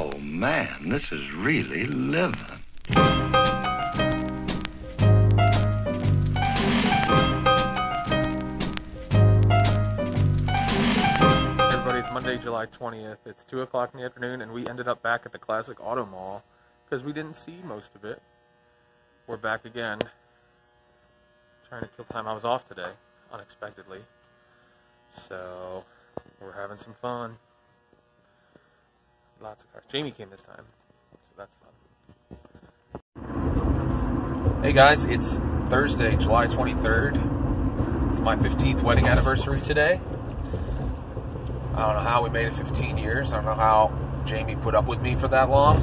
Oh, man, this is really living. Everybody, it's Monday, July 20th. It's 2 o'clock in the afternoon, and we ended up back at the Classic Auto Mall because we didn't see most of it. We're back again. Trying to kill time. I was off today, unexpectedly. So, we're having some fun. Lots of cars. Jamie came this time, so that's fun. Hey guys, it's Thursday, July 23rd. It's my 15th wedding anniversary today. I don't know how we made it 15 years. I don't know how Jamie put up with me for that long,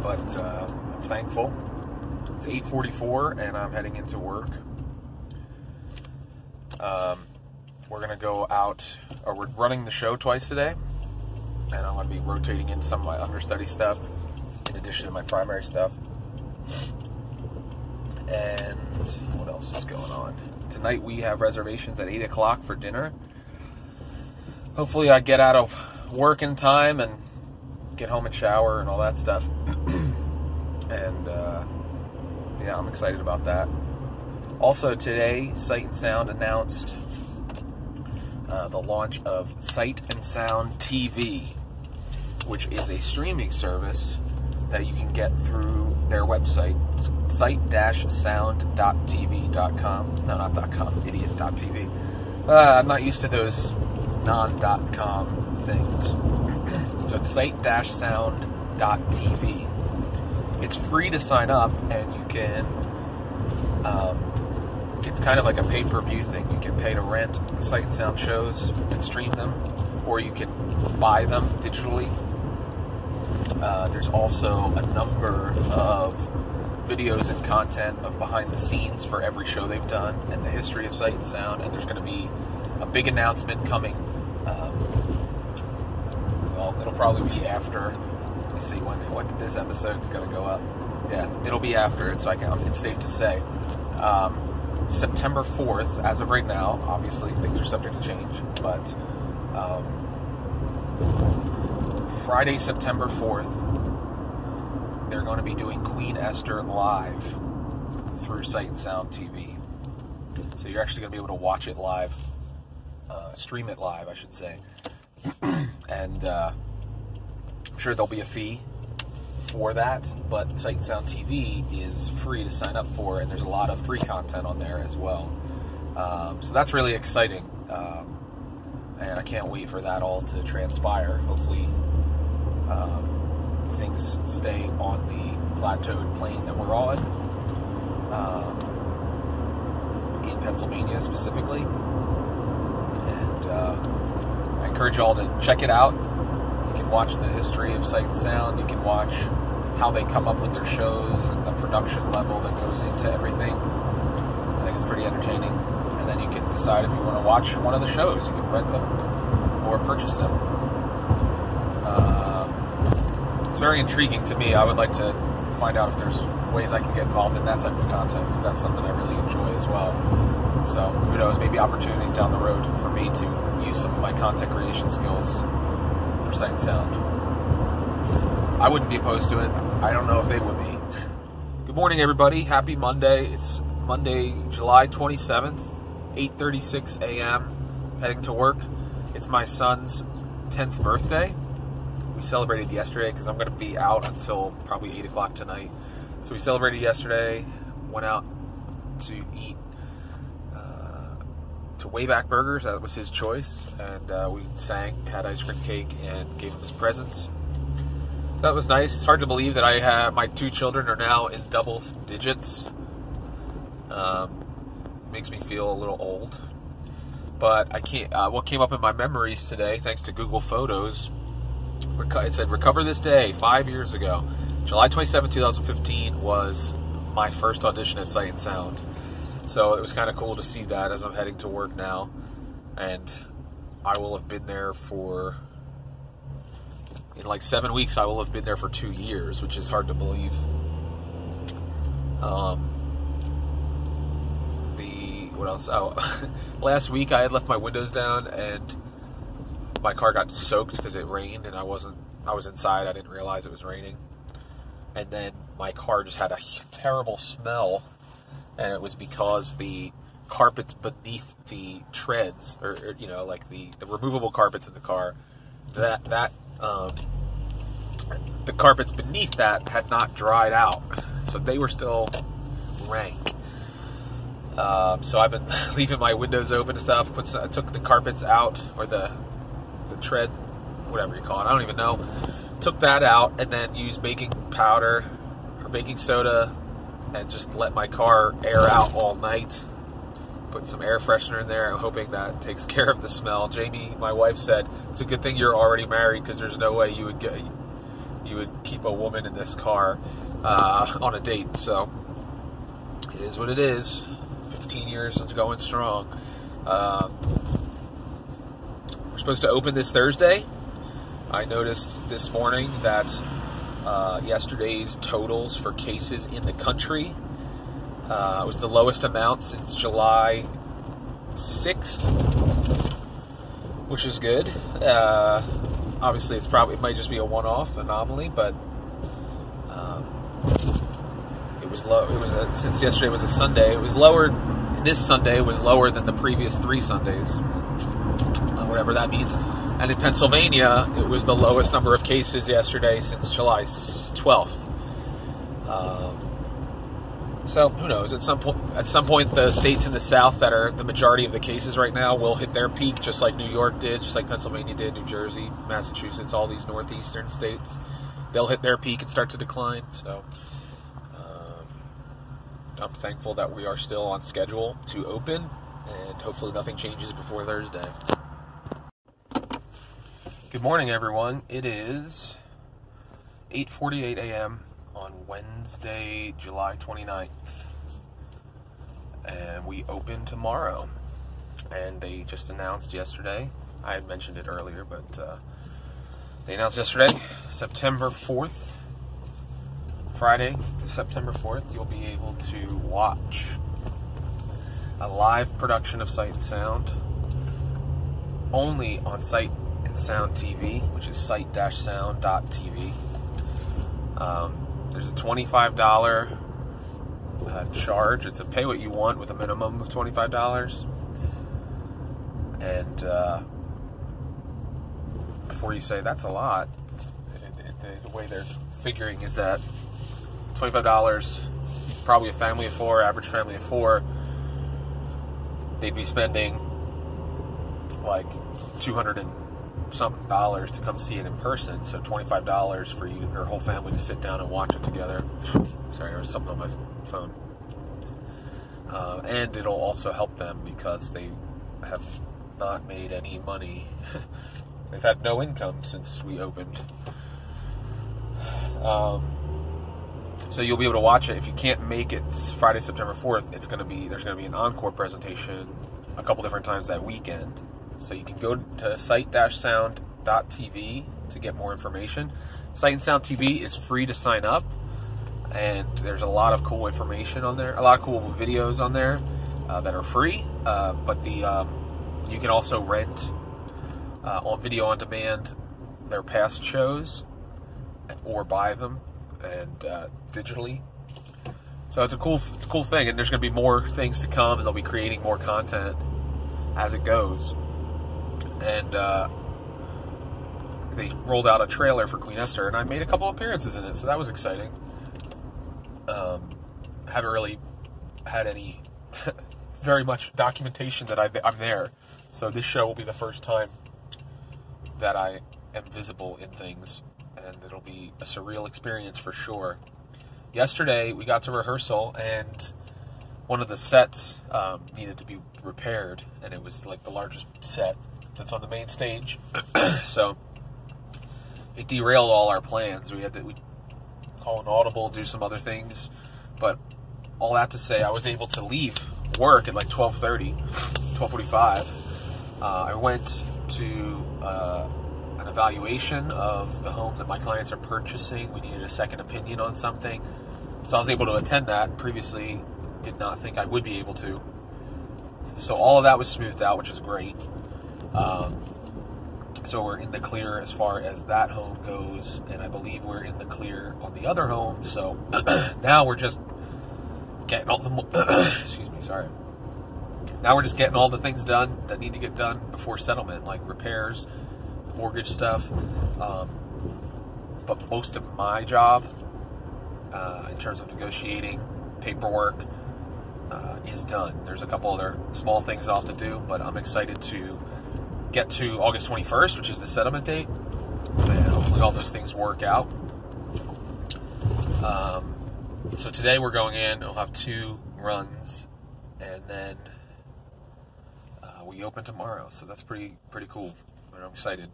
but uh, I'm thankful. It's 8:44, and I'm heading into work. Um, we're gonna go out. Or we're running the show twice today, and I'm gonna be rotating in some of my understudy stuff in addition to my primary stuff. And what else is going on? Tonight we have reservations at 8 o'clock for dinner hopefully I get out of work in time and get home and shower and all that stuff. and uh, yeah, I'm excited about that. Also today, Sight and Sound announced uh, the launch of Sight and Sound TV, which is a streaming service that you can get through their website, sight-sound.tv.com. No, not .com, idiot.tv. Uh, I'm not used to those non.com things. so it's sight-sound.tv. It's free to sign up, and you can. Um, it's kind of like a pay-per-view thing. You can pay to rent Sight and Sound shows and stream them, or you can buy them digitally. Uh, there's also a number of videos and content of behind the scenes for every show they've done and the history of Sight and Sound. And there's going to be a big announcement coming. Um, well, it'll probably be after. Let me see when when this episode's going to go up. Yeah, it'll be after it, so I can. It's safe to say. Um, September 4th, as of right now, obviously things are subject to change, but um, Friday, September 4th, they're going to be doing Queen Esther live through Sight and Sound TV. So you're actually going to be able to watch it live, uh, stream it live, I should say. and uh, I'm sure there'll be a fee for that, but Sight and Sound TV is free to sign up for, and there's a lot of free content on there as well. Um, so that's really exciting, um, and I can't wait for that all to transpire. Hopefully, um, things stay on the plateaued plane that we're on um, in Pennsylvania specifically, and uh, I encourage you all to check it out. You can watch the history of Sight and Sound. You can watch how they come up with their shows and the production level that goes into everything. I think it's pretty entertaining. And then you can decide if you want to watch one of the shows. You can rent them or purchase them. Very intriguing to me. I would like to find out if there's ways I can get involved in that type of content because that's something I really enjoy as well. So who knows? Maybe opportunities down the road for me to use some of my content creation skills for Sight and Sound. I wouldn't be opposed to it. I don't know if they would be. Good morning, everybody. Happy Monday. It's Monday, July 27th, 8:36 a.m. Heading to work. It's my son's 10th birthday. We celebrated yesterday because I'm going to be out until probably 8 o'clock tonight. So we celebrated yesterday. Went out to eat uh, to Wayback Burgers. That was his choice, and uh, we sang, had ice cream cake, and gave him his presents. So that was nice. It's hard to believe that I have my two children are now in double digits. Um, makes me feel a little old, but I can't. Uh, what came up in my memories today, thanks to Google Photos, it said recover this day five years ago, July 27, 2015 was my first audition at Sight and Sound. So it was kind of cool to see that as I'm heading to work now, and I will have been there for in like seven weeks. I will have been there for two years, which is hard to believe. Um, the what else? Oh, last week I had left my windows down and my car got soaked because it rained and I wasn't I was inside. I didn't realize it was raining. And then my car just had a terrible smell, and it was because the carpets beneath the treads, or, or you know, like the, the removable carpets in the car, that that um, the carpets beneath that had not dried out, so they were still rank. Um, so I've been leaving my windows open and stuff. Put I took the carpets out or the tread, whatever you call it. I don't even know. Took that out and then used baking powder or baking soda and just let my car air out all night. Put some air freshener in there, I'm hoping that takes care of the smell. Jamie, my wife, said it's a good thing you're already married because there's no way you would get you would keep a woman in this car uh, on a date. So it is what it is. 15 years since going strong. Um, supposed to open this Thursday. I noticed this morning that uh, yesterday's totals for cases in the country uh, was the lowest amount since July 6th, which is good. Uh, obviously, it's probably it might just be a one-off anomaly, but um, it was low. It was a, since yesterday was a Sunday. It was lower. This Sunday was lower than the previous three Sundays, whatever that means. And in Pennsylvania, it was the lowest number of cases yesterday since July 12th. Um, so who knows? At some point, at some point, the states in the South that are the majority of the cases right now will hit their peak, just like New York did, just like Pennsylvania did, New Jersey, Massachusetts, all these northeastern states. They'll hit their peak and start to decline. So um, I'm thankful that we are still on schedule to open, and hopefully nothing changes before Thursday. Good morning, everyone. It is 8:48 a.m. on Wednesday, July 29th, and we open tomorrow. And they just announced yesterday. I had mentioned it earlier, but uh, they announced yesterday, September 4th, Friday, September 4th, you'll be able to watch a live production of Sight and Sound only on Sight and Sound TV, which is sight-sound.tv. Um, there's a $25 uh, charge. It's a pay what you want with a minimum of $25. And uh, before you say that's a lot, the, the way they're figuring is that $25, probably a family of four, average family of four, they'd be spending like 200 and something dollars to come see it in person. So $25 for you, and your whole family to sit down and watch it together. Sorry, there's something on my phone. Uh, and it'll also help them because they have not made any money. They've had no income since we opened. Um, so you'll be able to watch it. If you can't make it Friday, September 4th, it's going to be there's going to be an encore presentation a couple different times that weekend. So you can go to sight-sound.tv to get more information. Sight and Sound TV is free to sign up, and there's a lot of cool information on there, a lot of cool videos on there uh, that are free. Uh, but the um, you can also rent uh, on video on demand their past shows or buy them and uh, digitally. So it's a cool, it's a cool thing, and there's going to be more things to come, and they'll be creating more content as it goes. And uh, they rolled out a trailer for Queen Esther, and I made a couple appearances in it, so that was exciting. Um, haven't really had any very much documentation that I, I'm there, so this show will be the first time that I am visible in things, and it'll be a surreal experience for sure. Yesterday, we got to rehearsal, and one of the sets um, needed to be repaired, and it was like the largest set that's on the main stage. so it derailed all our plans. We had to we call an audible, do some other things, but all that to say, I was able to leave work at like 12:30, 12:45. Uh, I went to uh, an evaluation of the home that my clients are purchasing. We needed a second opinion on something, so I was able to attend that. Previously, did not think I would be able to. So all of that was smoothed out, which is great. Um, So we're in the clear as far as that home goes, and I believe we're in the clear on the other home. So now we're just getting all the excuse me, sorry. Now we're just getting all the things done that need to get done before settlement, like repairs, mortgage stuff. Um, but most of my job, uh, in terms of negotiating, paperwork, uh, is done. There's a couple other small things have to do, but I'm excited to get to August 21st, which is the settlement date, and hopefully all those things work out. Um, so today we're going in. We'll have two runs, and then uh, we open tomorrow. So that's pretty pretty cool. I'm excited.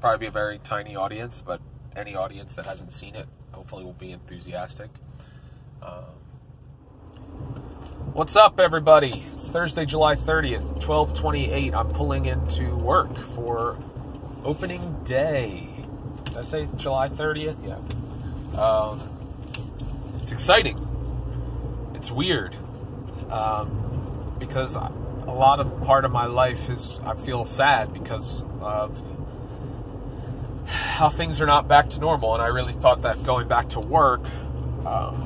Probably be a very tiny audience, but any audience that hasn't seen it hopefully will be enthusiastic. Um, What's up, everybody? It's Thursday, July 30th, 1228. I'm pulling into work for opening day. Did I say July 30th? Yeah. Um, it's exciting. It's weird. Um, because a lot of part of my life is, I feel sad because of how things are not back to normal. And I really thought that going back to work, um,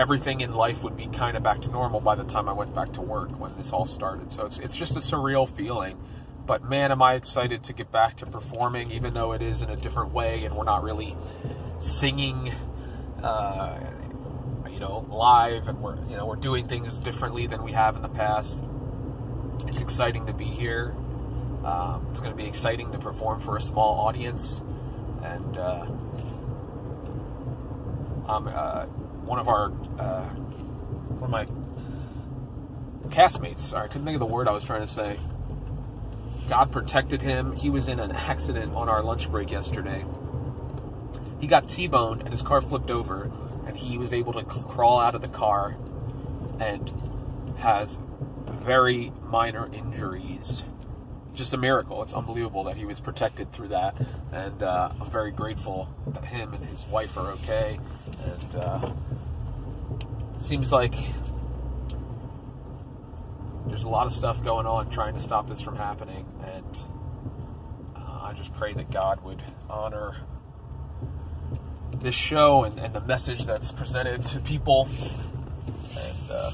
everything in life would be kind of back to normal by the time I went back to work when this all started. So it's it's just a surreal feeling. But man, am I excited to get back to performing, even though it is in a different way, and we're not really singing, uh, you know, live, and we're you know we're doing things differently than we have in the past. It's exciting to be here. Um, it's going to be exciting to perform for a small audience, and uh, I'm. Uh, one of our uh, one of my castmates. I couldn't think of the word I was trying to say. God protected him. He was in an accident on our lunch break yesterday. He got T-boned and his car flipped over, and he was able to crawl out of the car and has very minor injuries. Just a miracle. It's unbelievable that he was protected through that, and uh, I'm very grateful that him and his wife are okay. And uh, seems like there's a lot of stuff going on trying to stop this from happening, and uh, I just pray that God would honor this show and, and the message that's presented to people, and uh,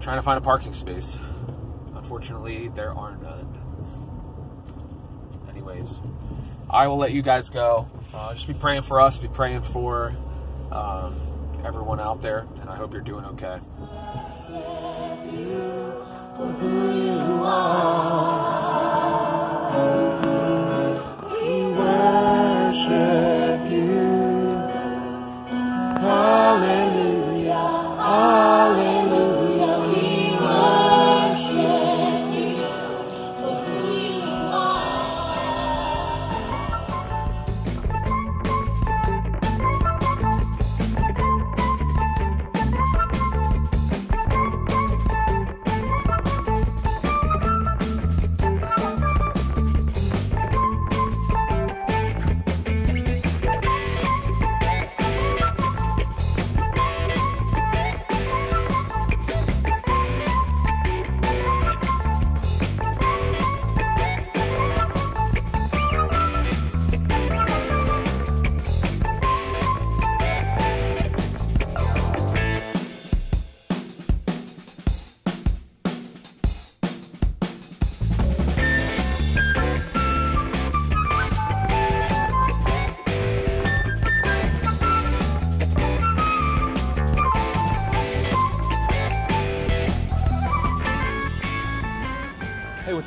trying to find a parking space. Unfortunately, there are none. Anyways, I will let you guys go. Uh, just be praying for us. Be praying for. Um, everyone out there, and I hope you're doing okay.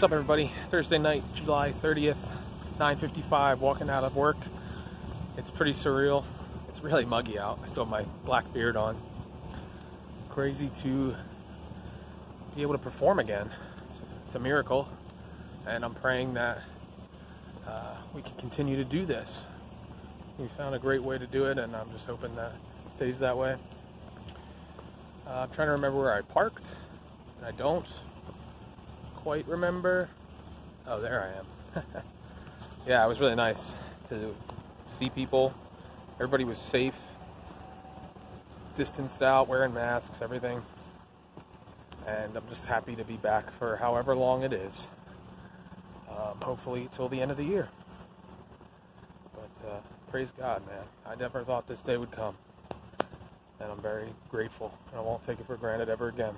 What's up, everybody? Thursday night, July 30th, 9:55. Walking out of work. It's pretty surreal. It's really muggy out. I still have my black beard on. Crazy to be able to perform again. It's, it's a miracle, and I'm praying that uh, we can continue to do this. We found a great way to do it, and I'm just hoping that it stays that way. Uh, I'm trying to remember where I parked, and I don't quite remember. Oh, there I am. yeah, it was really nice to see people. Everybody was safe, distanced out, wearing masks, everything. And I'm just happy to be back for however long it is. Um, hopefully till the end of the year. But uh, praise God, man. I never thought this day would come. And I'm very grateful, and I won't take it for granted ever again.